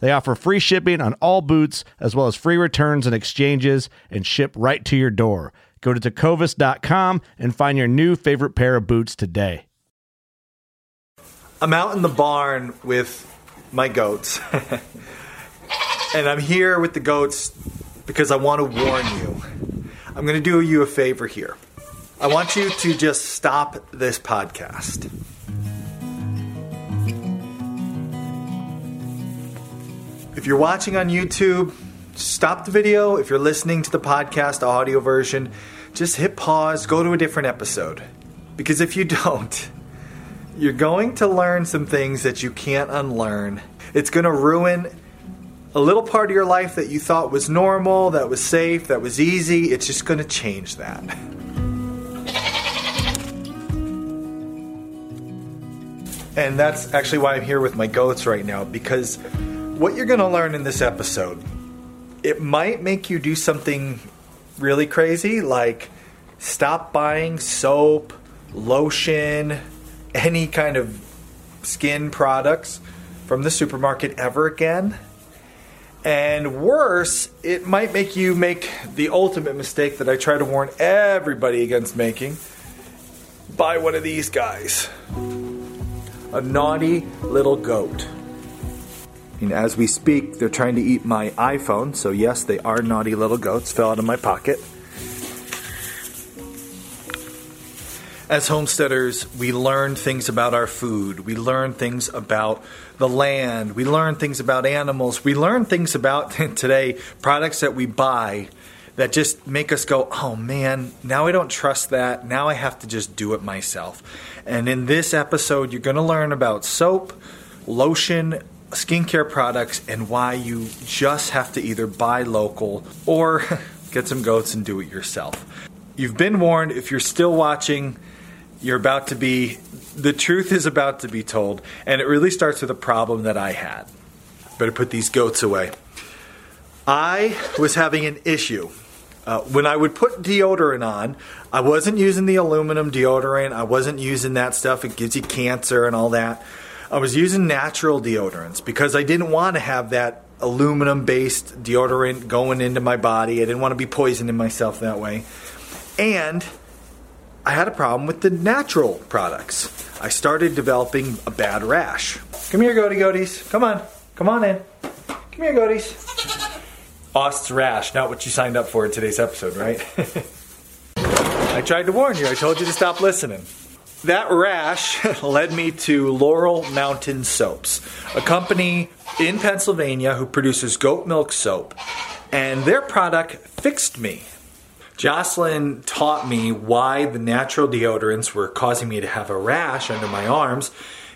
They offer free shipping on all boots, as well as free returns and exchanges, and ship right to your door. Go to tecovas.com and find your new favorite pair of boots today. I'm out in the barn with my goats. and I'm here with the goats because I want to warn you. I'm going to do you a favor here. I want you to just stop this podcast. If you're watching on YouTube, stop the video. If you're listening to the podcast audio version, just hit pause, go to a different episode. Because if you don't, you're going to learn some things that you can't unlearn. It's going to ruin a little part of your life that you thought was normal, that was safe, that was easy. It's just going to change that. And that's actually why I'm here with my goats right now because what you're going to learn in this episode, it might make you do something really crazy, like stop buying soap, lotion, any kind of skin products from the supermarket ever again. And worse, it might make you make the ultimate mistake that I try to warn everybody against making buy one of these guys a naughty little goat. And as we speak, they're trying to eat my iPhone. So, yes, they are naughty little goats, fell out of my pocket. As homesteaders, we learn things about our food. We learn things about the land. We learn things about animals. We learn things about today products that we buy that just make us go, oh man, now I don't trust that. Now I have to just do it myself. And in this episode, you're going to learn about soap, lotion, skincare products and why you just have to either buy local or get some goats and do it yourself. You've been warned. If you're still watching, you're about to be, the truth is about to be told. And it really starts with a problem that I had. Better put these goats away. I was having an issue. Uh, when I would put deodorant on, I wasn't using the aluminum deodorant. I wasn't using that stuff. It gives you cancer and all that. I was using natural deodorants because I didn't want to have that aluminum based deodorant going into my body. I didn't want to be poisoning myself that way. And I had a problem with the natural products. I started developing a bad rash. Come here, goaty goaties. Come on. Come on in. Come here, goaties. Aust's rash, not what you signed up for in today's episode, right? I tried to warn you. I told you to stop listening. That rash led me to Laurel Mountain Soaps, a company in Pennsylvania who produces goat milk soap. And their product fixed me. Jocelyn taught me why the natural deodorants were causing me to have a rash under my arms,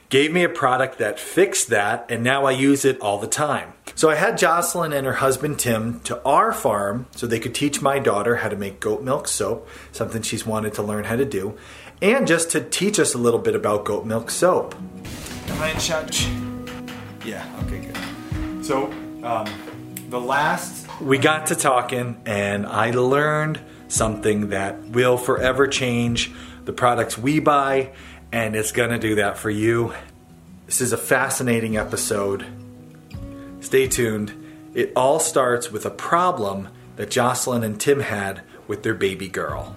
gave me a product that fixed that, and now I use it all the time. So I had Jocelyn and her husband Tim to our farm so they could teach my daughter how to make goat milk soap, something she's wanted to learn how to do and just to teach us a little bit about goat milk soap. Am I in touch? Yeah, okay, good. So, um, the last we got to talking, and I learned something that will forever change the products we buy, and it's to do that for you. This is a fascinating episode. Stay tuned. It all starts with a problem that Jocelyn and Tim had with their baby girl.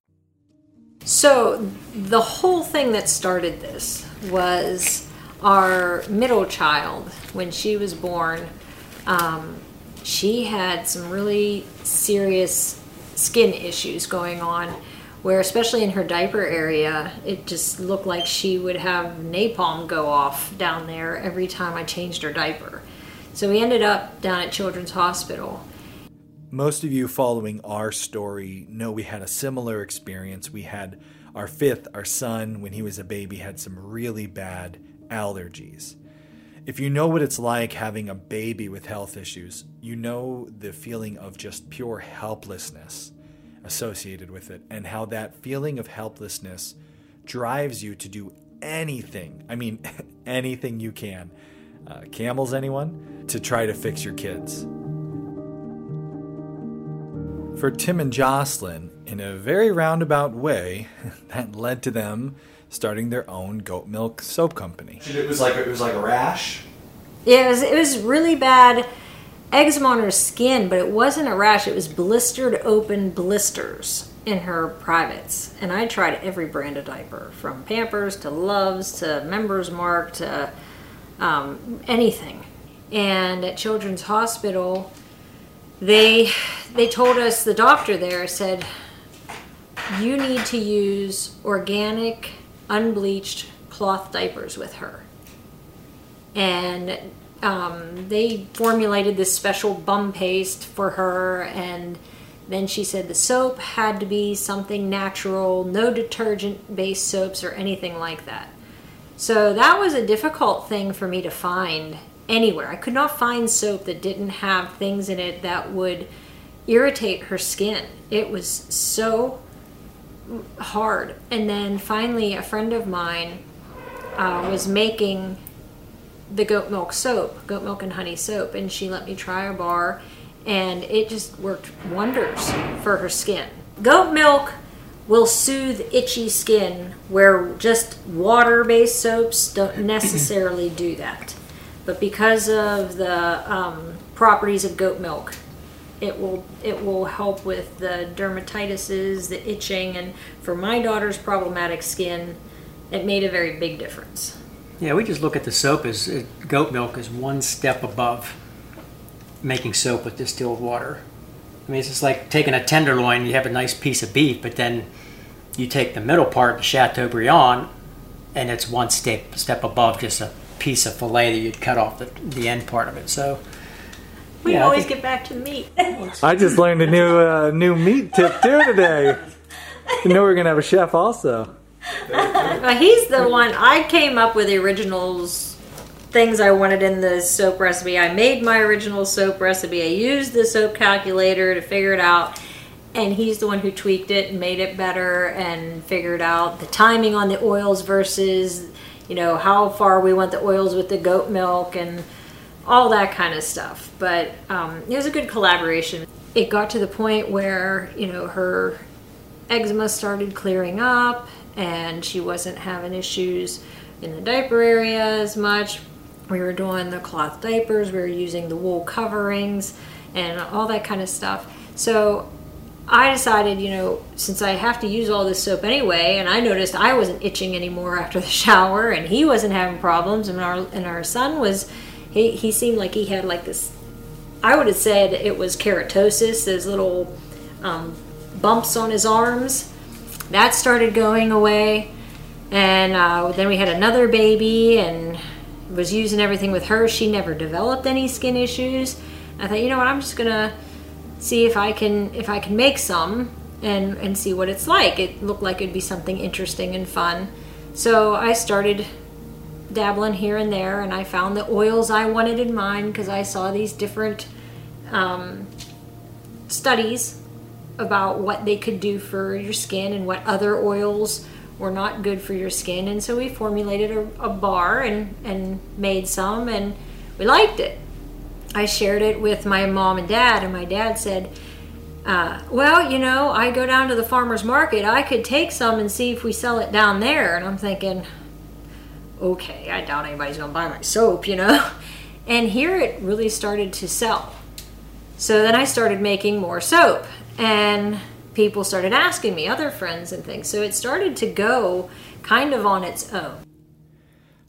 So the whole thing that started this was our middle child, when she was born, um, she had some really serious skin issues going on where especially in her diaper area it just looked like she would have napalm go off down there every time i changed her diaper. So we ended up down at children's hospital Most of you following our story know we had a similar experience. We had our fifth, our son, when he was a baby, had some really bad allergies. If you know what it's like having a baby with health issues, you know the feeling of just pure helplessness associated with it, and how that feeling of helplessness drives you to do anything I mean, anything you can. Uh, camels, anyone? To try to fix your kids. For Tim and Jocelyn, in a very roundabout way, that led to them starting their own goat milk soap company. It was like it was like a rash. Yeah, it was, it was really bad eczema on her skin, but it wasn't a rash. It was blistered open blisters in her privates. And I tried every brand of diaper, from Pampers to Luvs to Members Mark to um, anything. And at Children's Hospital, they they told us the doctor there said you need to use organic, unbleached cloth diapers with her. And um, they formulated this special bum paste for her and then she said the soap had to be something natural no detergent based soaps or anything like that. So that was a difficult thing for me to find anywhere i could not find soap that didn't have things in it that would irritate her skin it was so hard and then finally a friend of mine uh, was making the goat milk soap, goat milk and honey soap, and she let me try a bar, and it just worked wonders for her skin. Goat milk will soothe itchy skin where just water based soaps don't necessarily do that. But because of the um, properties of goat milk, it will it will help with the dermatitises, the itching, and for my daughter's problematic skin, it made a very big difference. Yeah, we just look at the soap as goat milk as one step above making soap with distilled water. I mean, it's just like taking a tenderloin, you have a nice piece of beef, but then you take the middle part, the Chateaubriand, and it's one step step above just a piece of fillet that you'd cut off the, the end part of it. So We Yeah, always think- get back to the meat. I just learned a new uh, new meat tip too today. You know we're gonna have a chef also. Uh, he's the one I came up with the originals things I wanted in the soap recipe. I made my original soap recipe. I used the soap calculator to figure it out. And he's the one who tweaked it and made it better and figured out the timing on the oils versus, you know, how far we want the oils with the goat milk and all that kind of stuff. But um, it was a good collaboration. It got to the point where, you know, her eczema started clearing up and she wasn't having issues in the diaper area as much. We were doing the cloth diapers, we were using the wool coverings, and all that kind of stuff. So I decided, you know, since I have to use all this soap anyway, and I noticed I wasn't itching anymore after the shower, and he wasn't having problems, and our and our son was, he he seemed like he had like this. I would have said it was keratosis, those little um, bumps on his arms. That started going away, and uh, then we had another baby, and was using everything with her. She never developed any skin issues. I thought, you know what, I'm just gonna see if I can if I can make some and and see what it's like. It looked like it'd be something interesting and fun. So I started dabbling here and there, and I found the oils I wanted in mine because I saw these different um, studies about what they could do for your skin and what other oils were not good for your skin. And so we formulated a, a bar and, and made some, and we liked it. I shared it with my mom and dad, and my dad said, uh, Well, you know, I go down to the farmer's market. I could take some and see if we sell it down there. And I'm thinking, Okay, I doubt anybody's going to buy my soap, you know? And here it really started to sell. So then I started making more soap, and people started asking me, other friends and things. So it started to go kind of on its own.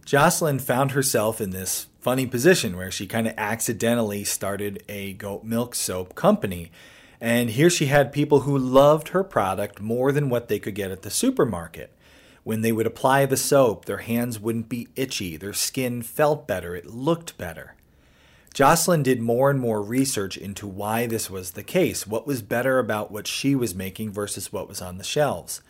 Jocelyn found herself in this funny position where she kind of accidentally started a goat milk soap company. And here she had people who loved her product more than what they could get at the supermarket. When they would apply the soap, their hands wouldn't be itchy, their skin felt better, it looked better. Jocelyn did more and more research into why this was the case, what was better about what she was making versus what was on the shelves.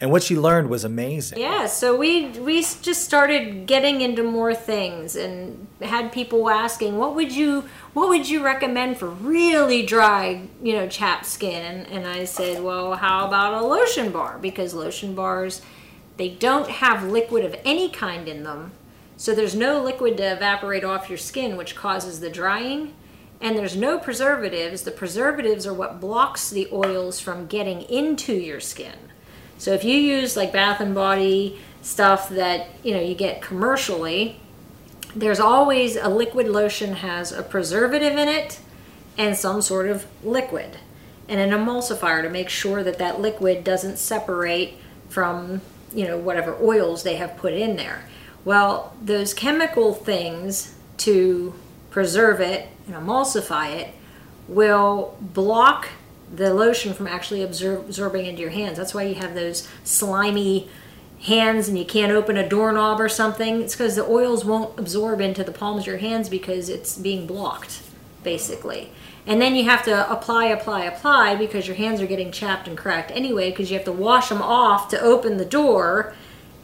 And what she learned was amazing. Yeah, so we we just started getting into more things and had people asking, "What would you what would you recommend for really dry, you know, chapped skin?" And, and I said, "Well, how about a lotion bar because lotion bars they don't have liquid of any kind in them. So there's no liquid to evaporate off your skin, which causes the drying. And there's no preservatives. The preservatives are what blocks the oils from getting into your skin. So if you use like Bath and Body stuff that you know you get commercially, there's always a liquid lotion has a preservative in it and some sort of liquid and an emulsifier to make sure that that liquid doesn't separate from you know whatever oils they have put in there. Well, those chemical things to preserve it and emulsify it will block the lotion from actually absorb, absorbing into your hands. That's why you have those slimy hands and you can't open a doorknob or something. It's because the oils won't absorb into the palms of your hands because it's being blocked, basically. And then you have to apply, apply, apply because your hands are getting chapped and cracked anyway because you have to wash them off to open the door.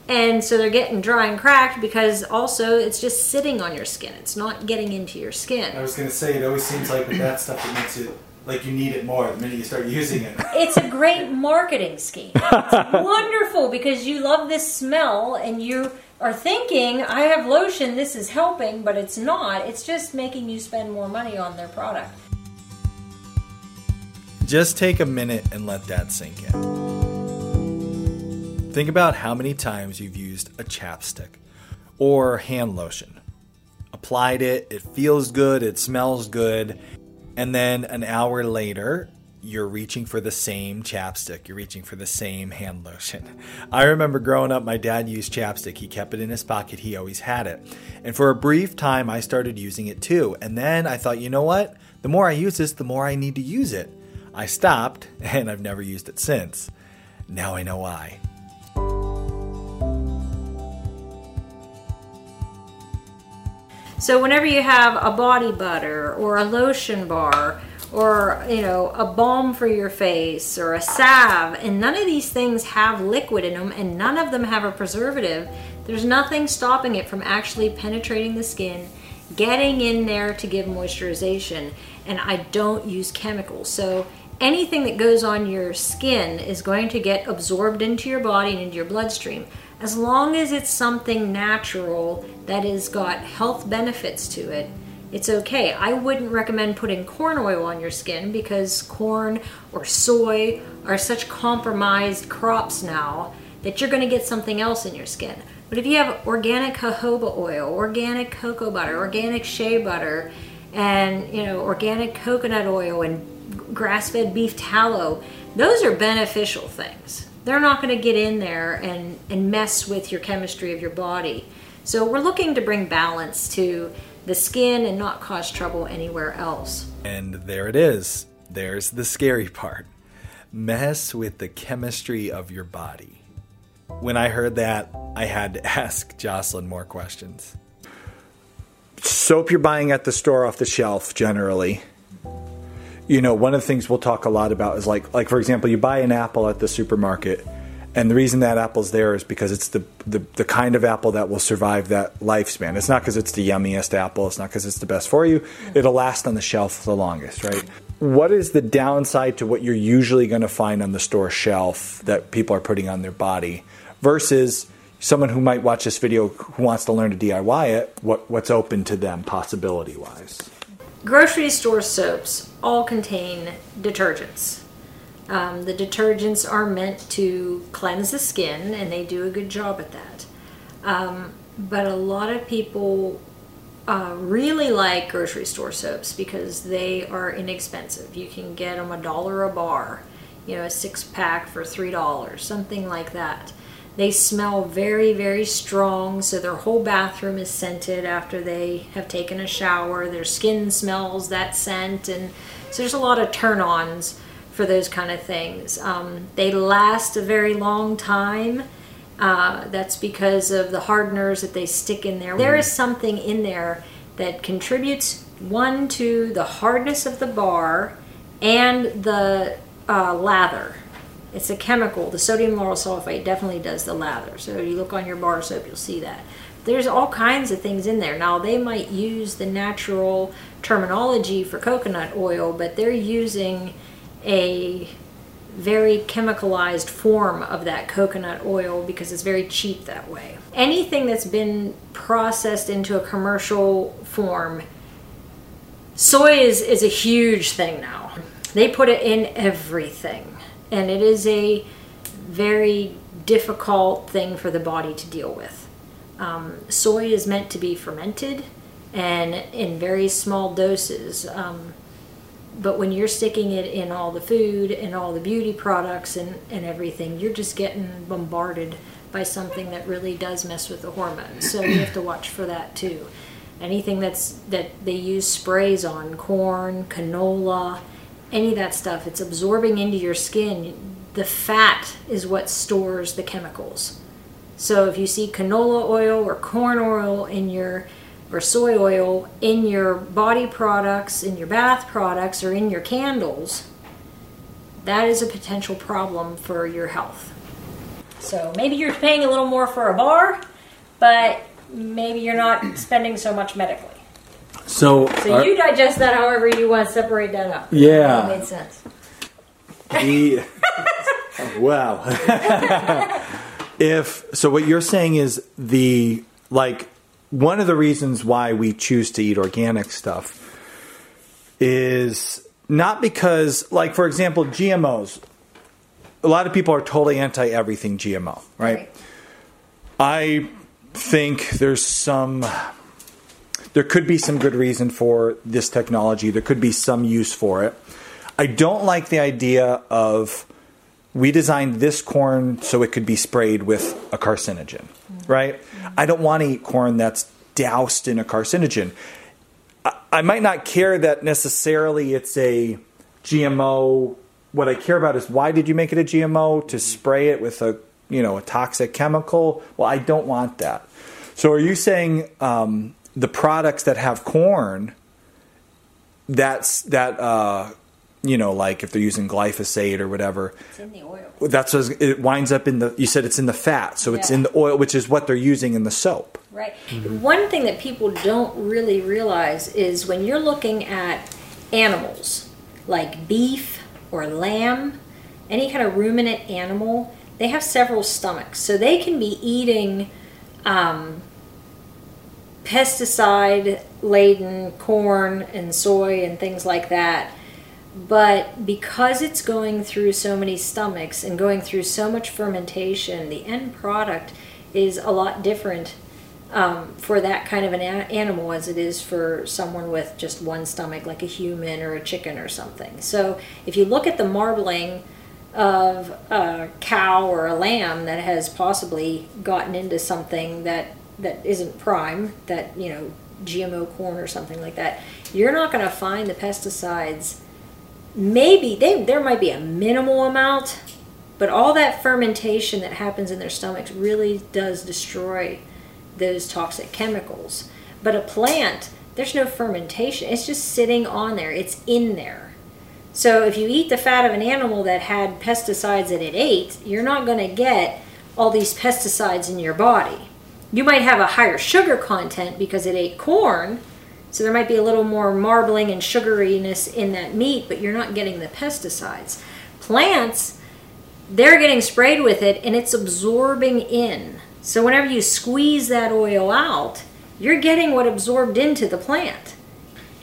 And so they're getting dry and cracked because also it's just sitting on your skin. It's not getting into your skin. I was gonna say it always seems like with that stuff it makes it like you need it more the minute you start using it. It's a great marketing scheme. It's wonderful because you love this smell and you are thinking, I have lotion, this is helping, but it's not. It's just making you spend more money on their product. Just take a minute and let that sink in. Think about how many times you've used a chapstick or hand lotion. Applied it, it feels good, it smells good, and then an hour later, you're reaching for the same chapstick. You're reaching for the same hand lotion. I remember growing up, my dad used chapstick. He kept it in his pocket, he always had it. And for a brief time, I started using it too. And then I thought, you know what? The more I use this, the more I need to use it. I stopped, and I've never used it since. Now I know why. So whenever you have a body butter or a lotion bar or you know a balm for your face or a salve and none of these things have liquid in them and none of them have a preservative, there's nothing stopping it from actually penetrating the skin, getting in there to give moisturization. And I don't use chemicals. So anything that goes on your skin is going to get absorbed into your body and into your bloodstream as long as it's something natural that has got health benefits to it it's okay i wouldn't recommend putting corn oil on your skin because corn or soy are such compromised crops now that you're going to get something else in your skin But if you have organic jojoba oil, organic cocoa butter, organic shea butter, and you know organic coconut oil and grass-fed beef tallow, those are beneficial things. They're not going to get in there and, and mess with your chemistry of your body. So we're looking to bring balance to the skin and not cause trouble anywhere else. And there it is. There's the scary part. Mess with the chemistry of your body. When I heard that, I had to ask Jocelyn more questions. Soap you're buying at the store off the shelf generally. You know, one of the things we'll talk a lot about is like like for example, you buy an apple at the supermarket and the reason that apple's there is because it's the, the, the kind of apple that will survive that lifespan. It's not because it's the yummiest apple. It's not because it's the best for you. It'll last on the shelf the longest, right? What is the downside to what you're usually going to find on the store shelf that people are putting on their body versus someone who might watch this video who wants to learn to DIY it? What, what's open to them possibility wise? Grocery store soaps all contain detergents. Um, the detergents are meant to cleanse the skin, and they do a good job at that. Um, but a lot of people uh, really like grocery store soaps because they are inexpensive. You can get them a dollar a bar, you know, a six pack for three dollars, something like that. They smell very, very strong, so their whole bathroom is scented after they have taken a shower. Their skin smells that scent, and so there's a lot of turn ons for those kind of things. Um, they last a very long time. Uh, that's because of the hardeners that they stick in there. There is something in there that contributes one to the hardness of the bar and the uh, lather. It's a chemical. The sodium lauryl sulfate definitely does the lather. So you look on your bar soap, you'll see that. There's all kinds of things in there. Now they might use the natural terminology for coconut oil, but they're using a very chemicalized form of that coconut oil because it's very cheap that way. Anything that's been processed into a commercial form, soy is, is a huge thing now. They put it in everything, and it is a very difficult thing for the body to deal with. Um, soy is meant to be fermented and in very small doses. Um, but when you're sticking it in all the food and all the beauty products and, and everything, you're just getting bombarded by something that really does mess with the hormones. So you have to watch for that too. Anything that's that they use sprays on, corn, canola, any of that stuff, it's absorbing into your skin. The fat is what stores the chemicals. So if you see canola oil or corn oil in your or soy oil in your body products, in your bath products, or in your candles, that is a potential problem for your health. So maybe you're paying a little more for a bar, but maybe you're not spending so much medically. So, So are- you digest that however you want to separate that up. Yeah. That made sense. the wow if so what you're saying is the like one of the reasons why we choose to eat organic stuff is not because like for example gmos a lot of people are totally anti everything gmo right i think there's some there could be some good reason for this technology. There could be some use for it. I don't like the idea of we designed this corn so it could be sprayed with a carcinogen, right? I don't want to eat corn that's doused in a carcinogen. I, I might not care that necessarily it's a GMO. What I care about is why did you make it a GMO to spray it with a you know a toxic chemical? Well, I don't want that. So, are you saying um, the products that have corn? That's that uh, you know, like if they're using glyphosate or whatever. It's in the oil. That's what it winds up in the. You said it's in the fat, so it's in the oil, which is what they're using in the soap. Right. One thing that people don't really realize is when you're looking at animals like beef or lamb, any kind of ruminant animal, they have several stomachs. So they can be eating um, pesticide laden corn and soy and things like that. But because it's going through so many stomachs and going through so much fermentation, the end product is a lot different um, for that kind of an a- animal as it is for someone with just one stomach, like a human or a chicken or something. So if you look at the marbling of a cow or a lamb that has possibly gotten into something that that isn't prime, that you know GMO corn or something like that, you're not going to find the pesticides. Maybe they, there might be a minimal amount, but all that fermentation that happens in their stomachs really does destroy those toxic chemicals. But a plant, there's no fermentation. It's just sitting on there. It's in there. So if you eat the fat of an animal that had pesticides that it ate, you're not going to get all these pesticides in your body. You might have a higher sugar content because it ate corn, so there might be a little more marbling and sugariness in that meat, but you're not getting the pesticides. Plants, they're getting sprayed with it and it's absorbing in. So whenever you squeeze that oil out, you're getting what absorbed into the plant.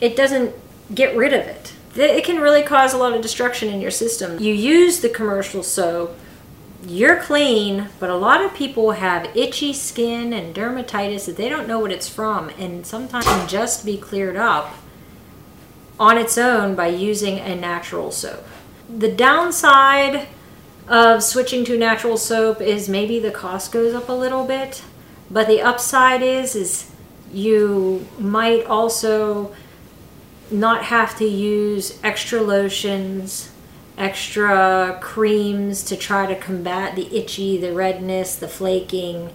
It doesn't get rid of it. It can really cause a lot of destruction in your system. You use the commercial soap, you're clean, but a lot of people have itchy skin and dermatitis that they don't know what it's from, and sometimes can just be cleared up on its own by using a natural soap. The downside of switching to natural soap is maybe the cost goes up a little bit, but the upside is is you might also not have to use extra lotions, extra creams to try to combat the itchy, the redness, the flaking,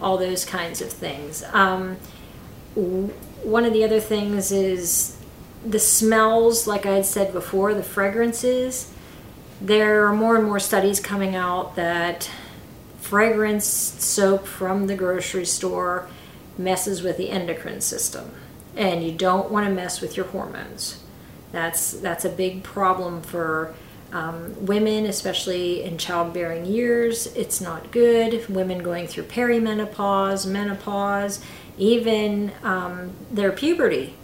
all those kinds of things. Um, one of the other things is the smells, like I had said before, the fragrances. There are more and more studies coming out that fragrance soap from the grocery store messes with the endocrine system and you don't want to mess with your hormones. That's that's a big problem for um, women, especially in childbearing years. It's not good. Women going through perimenopause, menopause, even um, their puberty.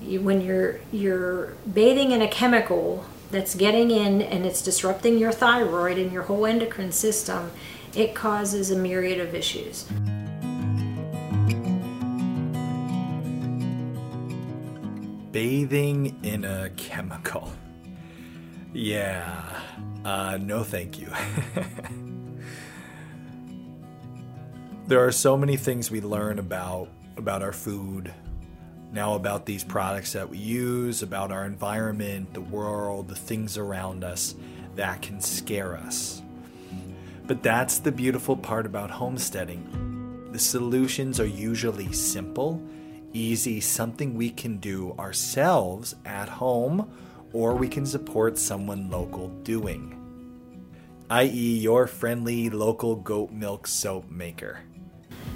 When you're you're bathing in a chemical that's getting in and it's disrupting your thyroid and your whole endocrine system, it causes a myriad of issues. Bathing in a chemical. Yeah. Uh, no, thank you. there are so many things we learn about about our food, now about these products that we use, about our environment, the world, the things around us that can scare us. But that's the beautiful part about homesteading. The solutions are usually simple, easy, something we can do ourselves at home, or we can support someone local doing, i.e., your friendly local goat milk soap maker.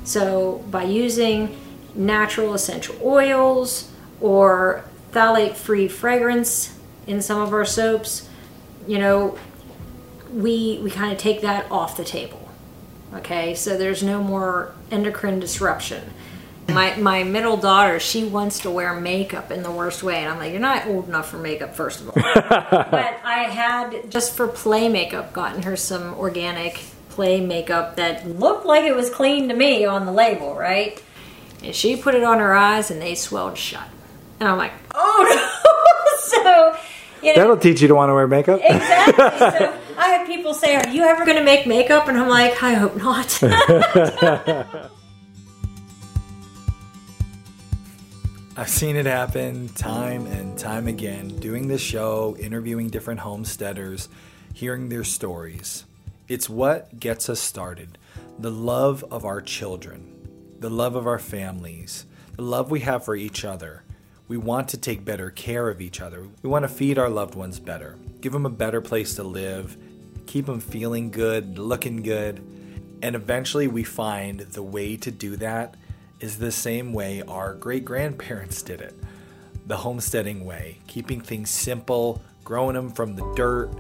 So, by using natural essential oils or phthalate free fragrance in some of our soaps, you know, we, we kind of take that off the table. Okay, so there's no more endocrine disruption. My, my middle daughter, she wants to wear makeup in the worst way. And I'm like, you're not old enough for makeup, first of all. but I had, just for play makeup, gotten her some organic play makeup that looked like it was clean to me on the label, right? And she put it on her eyes and they swelled shut. And I'm like, oh no! so, you know. That'll teach you to want to wear makeup. Exactly. So I have people say, Are you ever going to make makeup? And I'm like, I hope not. I've seen it happen time and time again, doing this show, interviewing different homesteaders, hearing their stories. It's what gets us started the love of our children, the love of our families, the love we have for each other. We want to take better care of each other. We want to feed our loved ones better, give them a better place to live, keep them feeling good, looking good. And eventually we find the way to do that is the same way our great grandparents did it the homesteading way, keeping things simple, growing them from the dirt,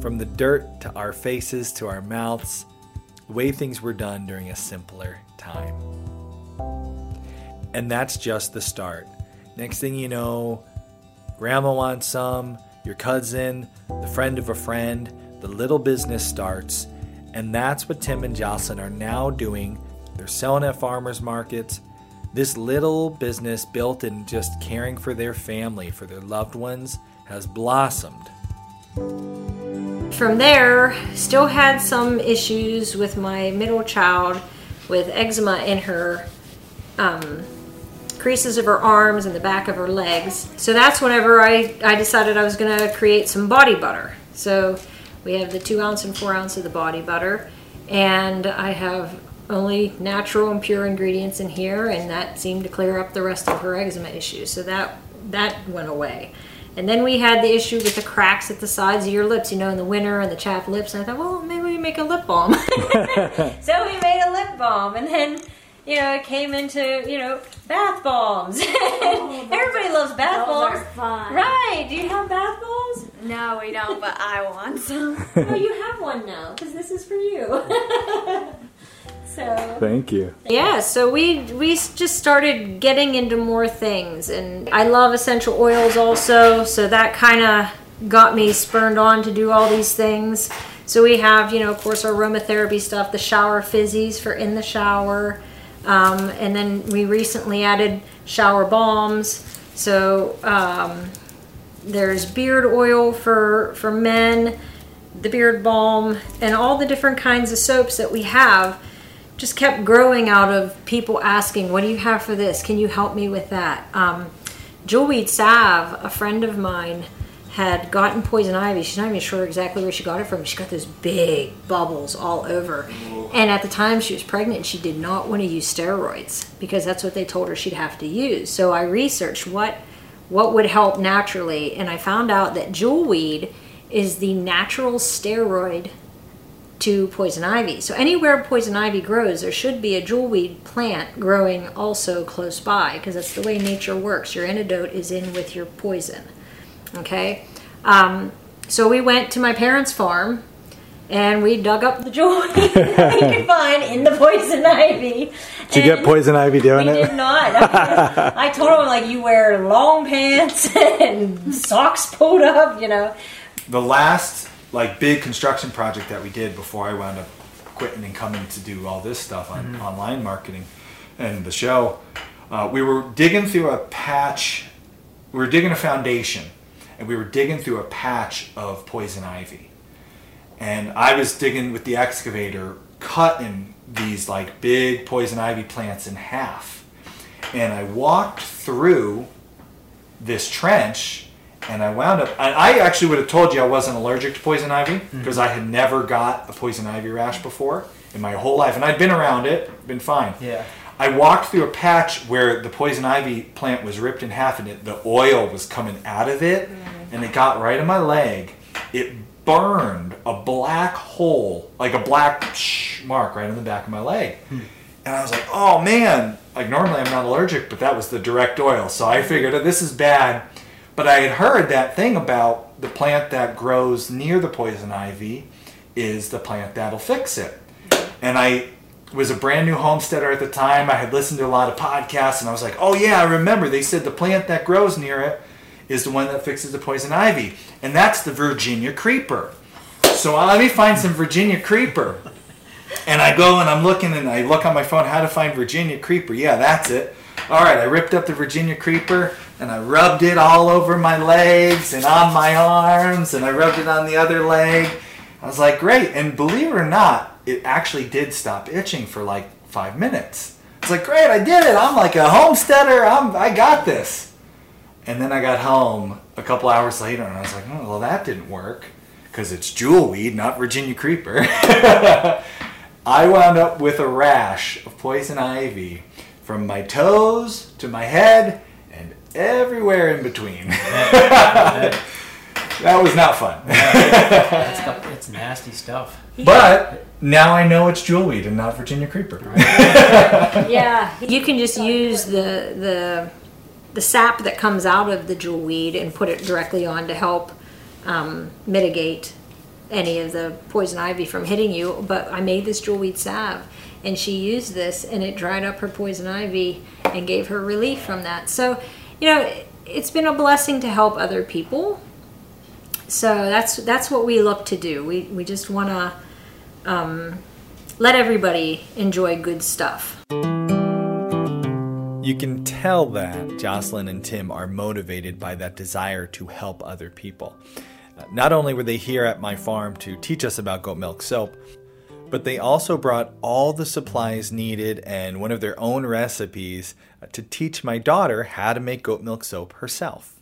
from the dirt to our faces to our mouths, the way things were done during a simpler time. And that's just the start. Next thing you know, grandma wants some, your cousin, the friend of a friend, the little business starts. And that's what Tim and Jocelyn are now doing They're selling at farmers markets. This little business built in just caring for their family, for their loved ones, has blossomed. From there, still had some issues with my middle child with eczema in her um, creases of her arms and the back of her legs. So that's whenever I, I decided I was going to create some body butter. So we have the two ounce and four ounce of the body butter, and I have only natural and pure ingredients in here, and that seemed to clear up the rest of her eczema issues. So that that went away. And then we had the issue with the cracks at the sides of your lips, you know, in the winter and the chapped lips. And I thought, well, maybe we make a lip balm. so we made a lip balm, and then you know it came into you know bath bombs. Oh, Everybody loves bath bombs, are fun. right? Do you have bath bombs? No, we don't, but I want some. no, you have one now because this is for you. So Thank you. yeah, so we we just started getting into more things, and I love essential oils also. So that kind of got me spurned on to do all these things. So we have, you know, of course, our aromatherapy stuff, the shower fizzies for in the shower, um, and then we recently added shower balms. So um, there's beard oil for for men, the beard balm, and all the different kinds of soaps that we have just kept growing out of people asking, "What do you have for this? Can you help me with that?" Um, Jewelweed salve, a friend of mine, had gotten poison ivy. She's not even sure exactly where she got it from. She got those big bubbles all over, and at the time she was pregnant, she did not want to use steroids because that's what they told her she'd have to use. So I researched what what would help naturally, and I found out that jewelweed is the natural steroid to poison ivy. So anywhere poison ivy grows, there should be a jewelweed plant growing also close by because that's the way nature works. Your antidote is in with your poison. Okay, um, so we went to my parents' farm and we dug up the jewelweed that we could find in the poison ivy. Did you get poison ivy doing we it? did not. I, I told him like you wear long pants and socks pulled up, you know. the last like big construction project that we did before I wound up quitting and coming to do all this stuff on online marketing and the show, uh, we were digging through a patch. We were digging a foundation, and we were digging through a patch of poison ivy. And I was digging with the excavator, cutting these like big poison ivy plants in half. And I walked through this trench and I wound up and I actually would have told you I wasn't allergic to poison ivy hmm. because I had never got a poison ivy rash before in my whole life and I'd been around it been fine. Yeah. I walked through a patch where the poison ivy plant was ripped in half and it, the oil was coming out of it mm. and it got right in my leg. It burned a black hole like a black mark right on the back of my leg. Hmm. And I was like, oh man, like normally I'm not allergic, but that was the direct oil. So I figured oh, this is bad. But I had heard that thing about the plant that grows near the poison ivy is the plant that'll fix it. And I was a brand new homesteader at the time. I had listened to a lot of podcasts and I was like, oh yeah, I remember. They said the plant that grows near it is the one that fixes the poison ivy. And that's the Virginia creeper. So uh, let me find some Virginia creeper. And I go and I'm looking and I look on my phone how to find Virginia creeper. Yeah, that's it. All right, I ripped up the Virginia creeper and I rubbed it all over my legs and on my arms and I rubbed it on the other leg. I was like, great. And believe it or not, it actually did stop itching for like five minutes. It's like, great, I did it. I'm like a homesteader. I'm, I got this. And then I got home a couple hours later and I was like, oh, well, that didn't work because it's jewelweed, not Virginia creeper. I wound up with a rash of poison ivy from my toes to my head everywhere in between. that was not fun. It's, it's nasty stuff. But now I know it's jewelweed and not Virginia creeper. Yeah, you can just use the the the sap that comes out of the jewelweed and put it directly on to help um, mitigate any of the poison ivy from hitting you. But I made this jewelweed salve, and she used this, and it dried up her poison ivy and gave her relief from that. So, you know, it's been a blessing to help other people. So that's that's what we look to do. We we just want to let everybody enjoy good stuff. You can tell that Jocelyn and Tim are motivated by that desire to help other people. Uh, Not only were they here at my farm to teach us about goat milk soap, but they also brought all the supplies needed and one of their own recipes uh, to teach my daughter how to make goat milk soap herself.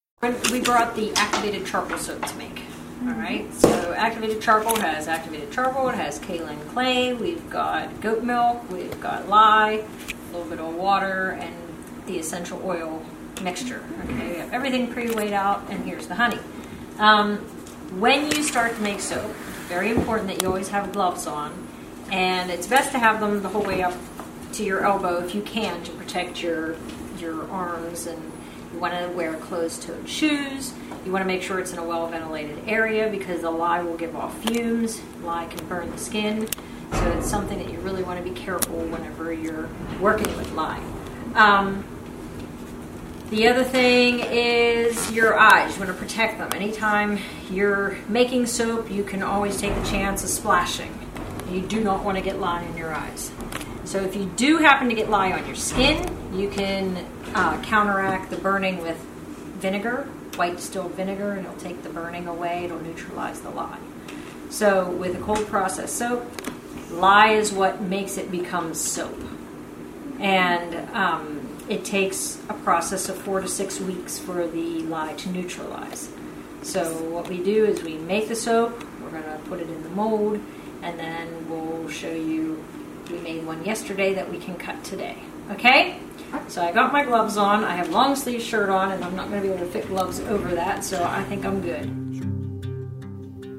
We brought the activated charcoal soap to make. All right, so activated charcoal has activated charcoal, it has kaolin clay, we've got goat milk, we've got lye, a little bit of water, and the essential oil mixture. Okay, we have everything pre weighed out, and here's the honey. Um, when you start to make soap, very important that you always have gloves on, and it's best to have them the whole way up to your elbow if you can to protect your your arms and want to wear closed-toed shoes. You want to make sure it's in a well-ventilated area because the lye will give off fumes. Lye can burn the skin, so it's something that you really want to be careful whenever you're working with lye. Um, the other thing is your eyes. You want to protect them. Anytime you're making soap, you can always take the chance of splashing. You do not want to get lye in your eyes. So if you do happen to get lye on your skin, you can uh, counteract the burning with vinegar, white distilled vinegar, and it'll take the burning away. It'll neutralize the lye. So with a cold process soap, lye is what makes it become soap, and um, it takes a process of four to six weeks for the lye to neutralize. So what we do is we make the soap. We're going to put it in the mold, and then we'll show you. We made one yesterday that we can cut today. Okay? So I got my gloves on. I have long sleeve shirt on, and I'm not going to be able to fit gloves over that. So I think I'm good.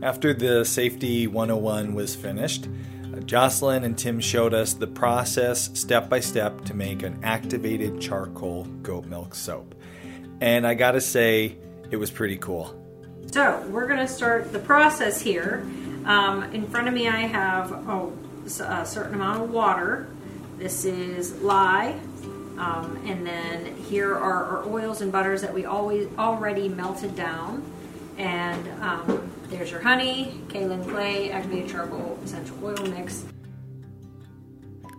After the Safety 101 was finished, uh, Jocelyn and Tim showed us the process step by step to make an activated charcoal goat milk soap. And I gotta say, it was pretty cool. So we're going to start the process here. Um, in front of me, I have oh, a certain amount of water. This is lye, um, and then here are our oils and butters that we always already melted down. And um, there's your honey, kaolin clay, activated charcoal, essential oil mix.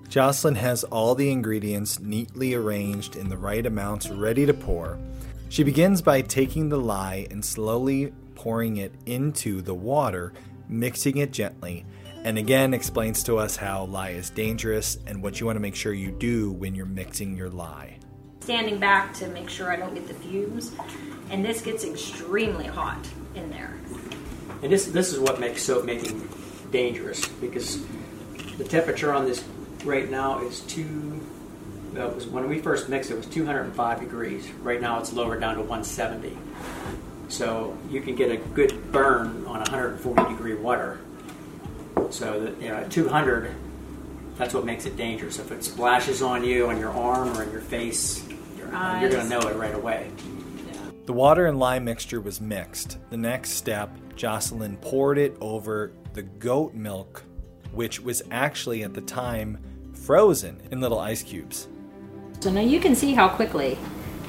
Jocelyn has all the ingredients neatly arranged in the right amounts ready to pour. She begins by taking the lye and slowly pouring it into the water, mixing it gently, and again explains to us how lye is dangerous and what you want to make sure you do when you're mixing your lye. Standing back to make sure I don't get the fumes. And this gets extremely hot in there. And this this is what makes soap making dangerous because the temperature on this right now is two. Well, it was when we first mixed it was 205 degrees. Right now it's lowered down to 170. So you can get a good burn on 140 degree water. So that you know at 200, that's what makes it dangerous. If it splashes on you on your arm or in your face, Your you're going to know it right away. The water and lye mixture was mixed. The next step, Jocelyn poured it over the goat milk, which was actually at the time frozen in little ice cubes. So now you can see how quickly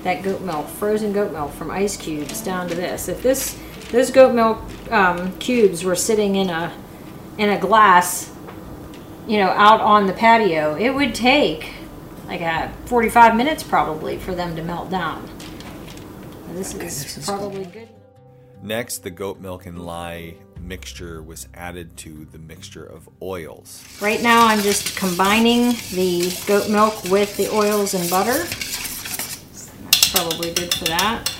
that goat milk, frozen goat milk from ice cubes down to this. If this those goat milk um, cubes were sitting in a in a glass, you know, out on the patio, it would take like a 45 minutes probably for them to melt down. Now, This is probably good. Next, the goat milk and lye mixture was added to the mixture of oils. Right now, I'm just combining the goat milk with the oils and butter. That's probably good for that,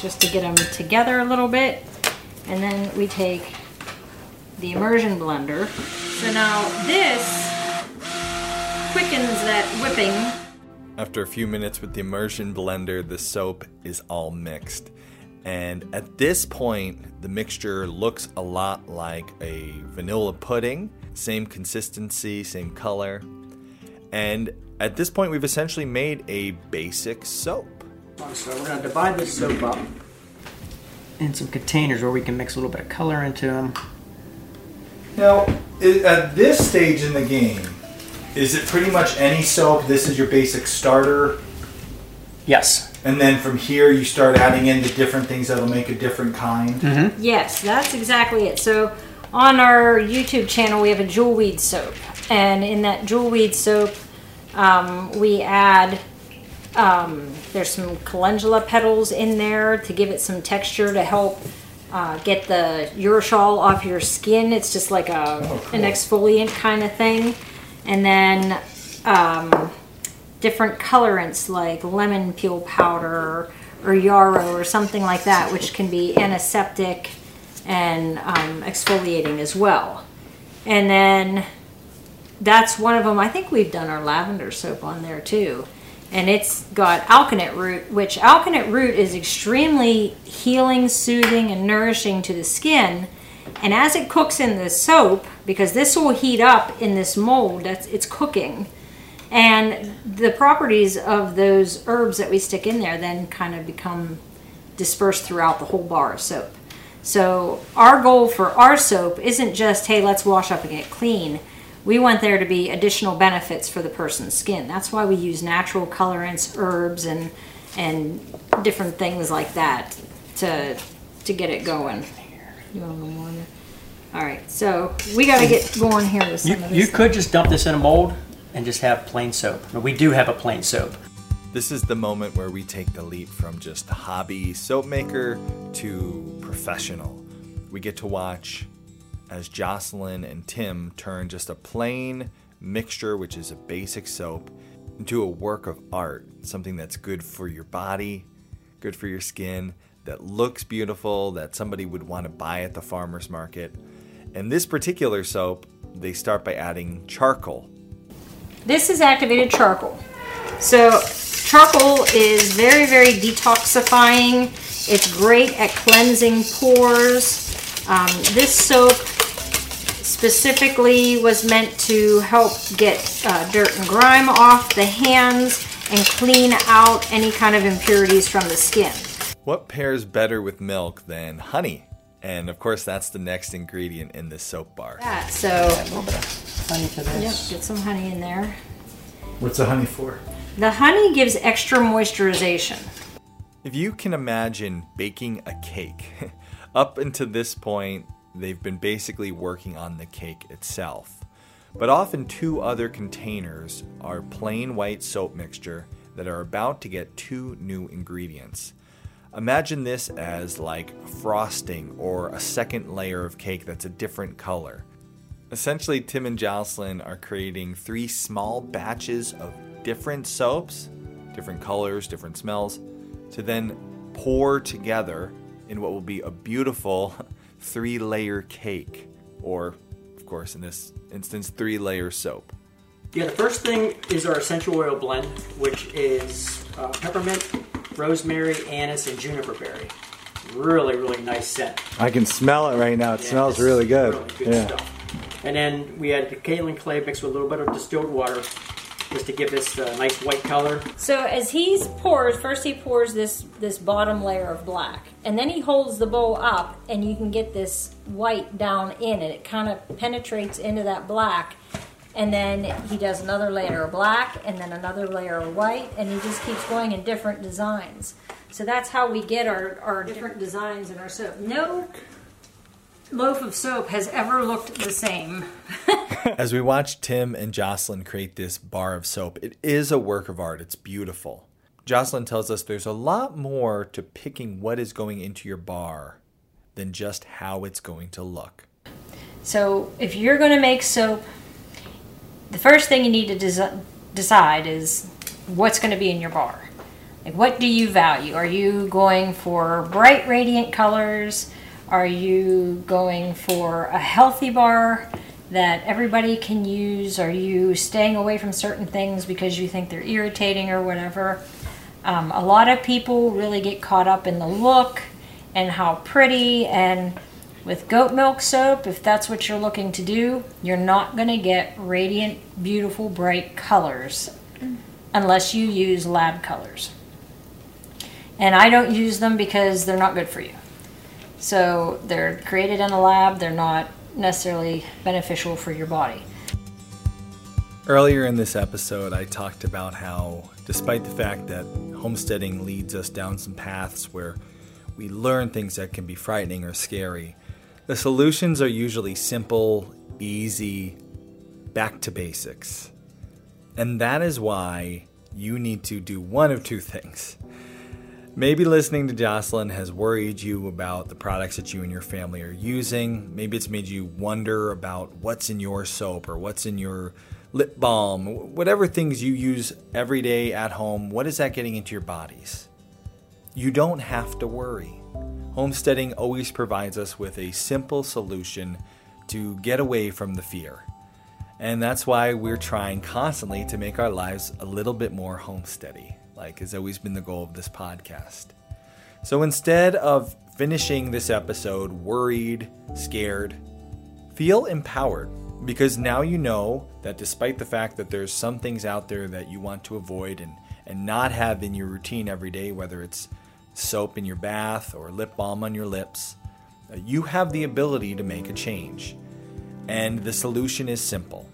just to get them together a little bit. And then we take the immersion blender. So now this quickens that whipping. After a few minutes with the immersion blender, the soap is all mixed. And at this point, the mixture looks a lot like a vanilla pudding, same consistency, same color. And at this point, we've essentially made a basic soap. So we're going to divide this soap up in some containers where we can mix a little bit of color into them. Now, at this stage in the game, is it pretty much any soap? This is your basic starter, Yes. and then from here you start adding in the different things that'll make a different kind. Yes, that's exactly it. So on our YouTube channel, we have a jewelweed soap, and in that jewelweed soap, um, we add um, there's some calendula petals in there to give it some texture to help uh, get the urushiol off your skin. It's just like a an exfoliant kind of thing, and then um, different colorants like lemon peel powder or yarrow or something like that, which can be antiseptic and um, exfoliating as well. And then that's one of them. I think we've done our lavender soap on there too. And it's got alkanet root, which alkanet root is extremely healing, soothing, and nourishing to the skin. And as it cooks in the soap, because this will heat up in this mold, that's it's cooking, and the properties of those herbs that we stick in there then kind of become dispersed throughout the whole bar of soap. So our goal for our soap isn't just, hey, let's wash up and get clean. We want there to be additional benefits for the person's skin. That's why we use natural colorants, herbs, and and different things like that to to get it going. You want a little more? in there? All right, so we got to get going here with some You, of this. you could just dump this in a mold and just have plain soap. But we do have a plain soap. This is the moment where we take the leap from just hobby soap maker to professional. We get to watch as Jocelyn and Tim turn just a plain mixture, which is a basic soap, into a work of art, something that's good for your body, good for your skin, that looks beautiful, that somebody would want to buy at the farmer's market. And this particular soap, they start by adding charcoal. This is activated charcoal. So, charcoal is very, very detoxifying. It's great at cleansing pores. Um, this soap specifically was meant to help get uh, dirt and grime off the hands and clean out any kind of impurities from the skin. What pairs better with milk than honey? And of course, that's the next ingredient in this soap bar. That, so, Honey to this. yep, get some honey in there. What's the honey for? The honey gives extra moisturization. If you can imagine baking a cake, up until this point, they've been basically working on the cake itself. But often, two other containers are plain white soap mixture that are about to get two new ingredients. Imagine this as like frosting or a second layer of cake that's a different color. Essentially, Tim and Jocelyn are creating three small batches of different soaps, different colors, different smells, to then pour together in what will be a beautiful three layer cake, or, of course, in this instance, three layer soap. Yeah, the first thing is our essential oil blend, which is uh, peppermint, rosemary, anise, and juniper berry. Really, really nice scent. I can smell it right now. It Yeah, smells really good. Really good yeah. stuff. And then we added the kaolin clay mixed with a little bit of distilled water, just to give this a nice white color. So as he pours, first he pours this this bottom layer of black, and then he holds the bowl up, and you can get this white down in it. It kind of penetrates into that black, and then he does another layer of black, and then another layer of white, and he just keeps going in different designs. So that's how we get our, our different designs in our soap. No loaf of soap has ever looked the same. As we watch Tim and Jocelyn create this bar of soap, it is a work of art. It's beautiful. Jocelyn tells us there's a lot more to picking what is going into your bar than just how it's going to look. So, if you're going to make soap, the first thing you need to desi- decide is what's going to be in your bar. Like, what do you value? Are you going for bright, radiant colors? Are you going for a healthy bar that everybody can use? Are you staying away from certain things because you think they're irritating or whatever? Um, a lot of people really get caught up in the look and how pretty and with goat milk soap, if that's what you're looking to do, you're not going to get radiant, beautiful, bright colors unless you use lab colors. And I don't use them because they're not good for you. So they're created in a lab, they're not necessarily beneficial for your body. Earlier in this episode, I talked about how, despite the fact that homesteading leads us down some paths where we learn things that can be frightening or scary, the solutions are usually simple, easy, back to basics. And that is why you need to do one of two things. Maybe listening to Jocelyn has worried you about the products that you and your family are using. Maybe it's made you wonder about what's in your soap or what's in your lip balm, whatever things you use every day at home. What is that getting into your bodies? You don't have to worry. Homesteading always provides us with a simple solution to get away from the fear. And that's why we're trying constantly to make our lives a little bit more homesteady, like has always been the goal of this podcast. So instead of finishing this episode worried, scared, feel empowered because now you know that despite the fact that there's some things out there that you want to avoid and, and not have in your routine every day, whether it's soap in your bath or lip balm on your lips, uh, you have the ability to make a change. And the solution is simple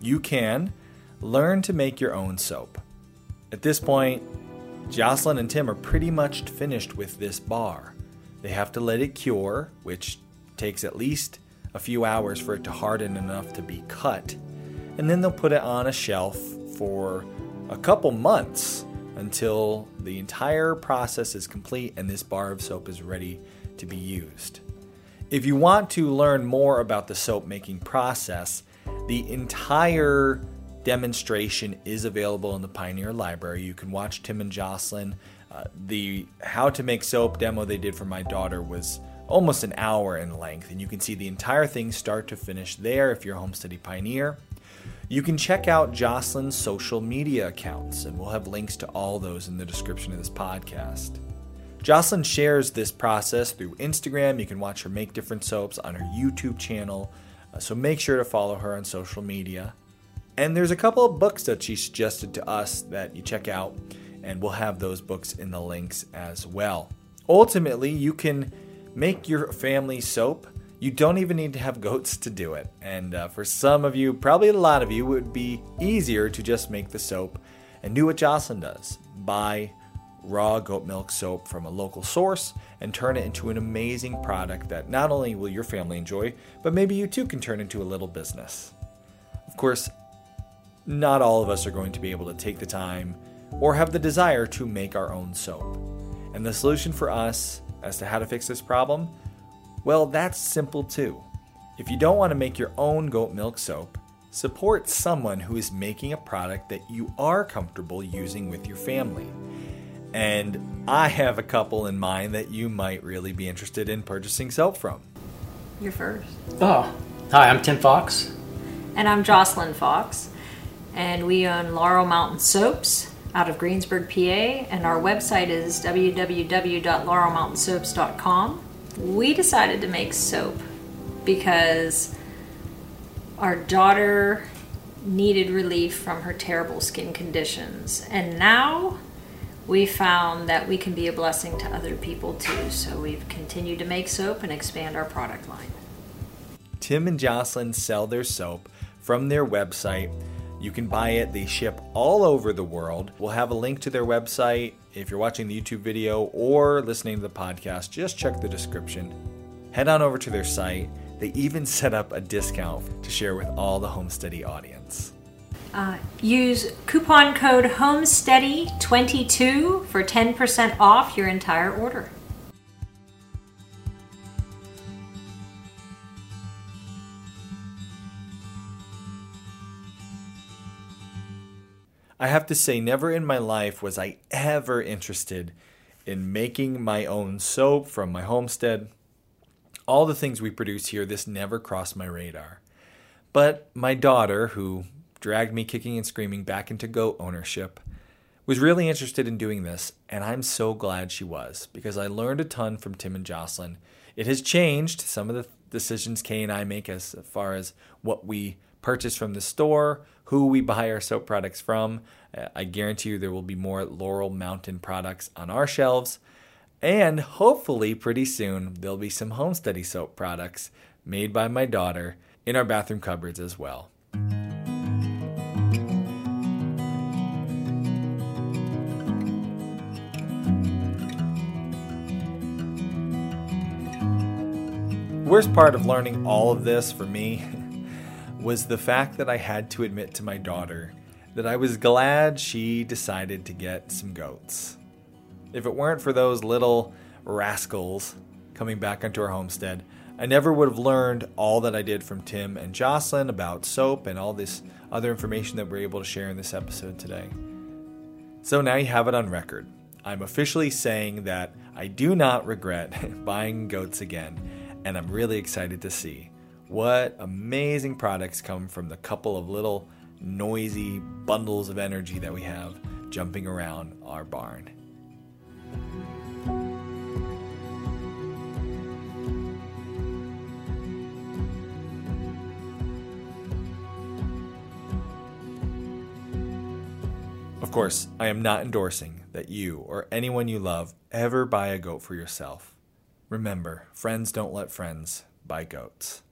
you can learn to make your own soap. At this point, Jocelyn and Tim are pretty much finished with this bar. They have to let it cure, which takes at least a few hours for it to harden enough to be cut. And then they'll put it on a shelf for a couple months until the entire process is complete and this bar of soap is ready to be used. If you want to learn more about the soap making process, the entire demonstration is available in the Pioneer Library. You can watch Tim and Jocelyn. Uh, the how to make soap demo they did for my daughter was almost an hour in length, and you can see the entire thing start to finish there if you're a Homesteady Pioneer. You can check out Jocelyn's social media accounts, and we'll have links to all those in the description of this podcast. Jocelyn shares this process through Instagram. You can watch her make different soaps on her YouTube channel, uh, so make sure to follow her on social media. And there's a couple of books that she suggested to us that you check out, and we'll have those books in the links as well. Ultimately, you can make your family soap you don't even need to have goats to do it. And uh, for some of you, probably a lot of you, it would be easier to just make the soap and do what Jocelyn does buy raw goat milk soap from a local source and turn it into an amazing product that not only will your family enjoy, but maybe you too can turn into a little business. Of course, not all of us are going to be able to take the time or have the desire to make our own soap. And the solution for us as to how to fix this problem well, that's simple too. If you don't want to make your own goat milk soap, support someone who is making a product that you are comfortable using with your family. And I have a couple in mind that you might really be interested in purchasing soap from. You're first. Oh, hi, I'm Tim Fox. And I'm Jocelyn Fox. And we own Laurel Mountain Soaps out of Greensburg, PA. And our website is www.laurelmountainsoaps.com we decided to make soap because our daughter needed relief from her terrible skin conditions. And now we found that we can be a blessing to other people too. So we've continued to make soap and expand our product line. Tim and Jocelyn sell their soap from their website. You can buy it, they ship all over the world. We'll have a link to their website if you're watching the YouTube video or listening to the podcast, just check the description. Head on over to their site. They even set up a discount to share with all the Homesteady audience. Uh, use coupon code HOMESTEADY22 for 10% off your entire order. I have to say, never in my life was I ever interested in making my own soap from my homestead. All the things we produce here, this never crossed my radar. But my daughter, who dragged me kicking and screaming back into goat ownership, was really interested in doing this, and I'm so glad she was because I learned a ton from Tim and Jocelyn. It has changed some of the decisions Kay and I make as far as what we purchase from the store, who we buy our soap products from. Uh, I guarantee you there will be more Laurel Mountain products on our shelves. And hopefully, pretty soon, there'll be some Homesteady soap products made by my daughter in our bathroom cupboards as well. worst part of learning all of this for me was the fact that I had to admit to my daughter that I was glad she decided to get some goats. If it weren't for those little rascals coming back onto our homestead, I never would have learned all that I did from Tim and Jocelyn about soap and all this other information that we're able to share in this episode today. So now you have it on record. I'm officially saying that I do not regret buying goats again and I'm really excited to see what amazing products come from the couple of little noisy bundles of energy that we have jumping around our barn. Of course, I am not endorsing that you or anyone you love ever buy a goat for yourself. Remember, friends don't let friends buy goats.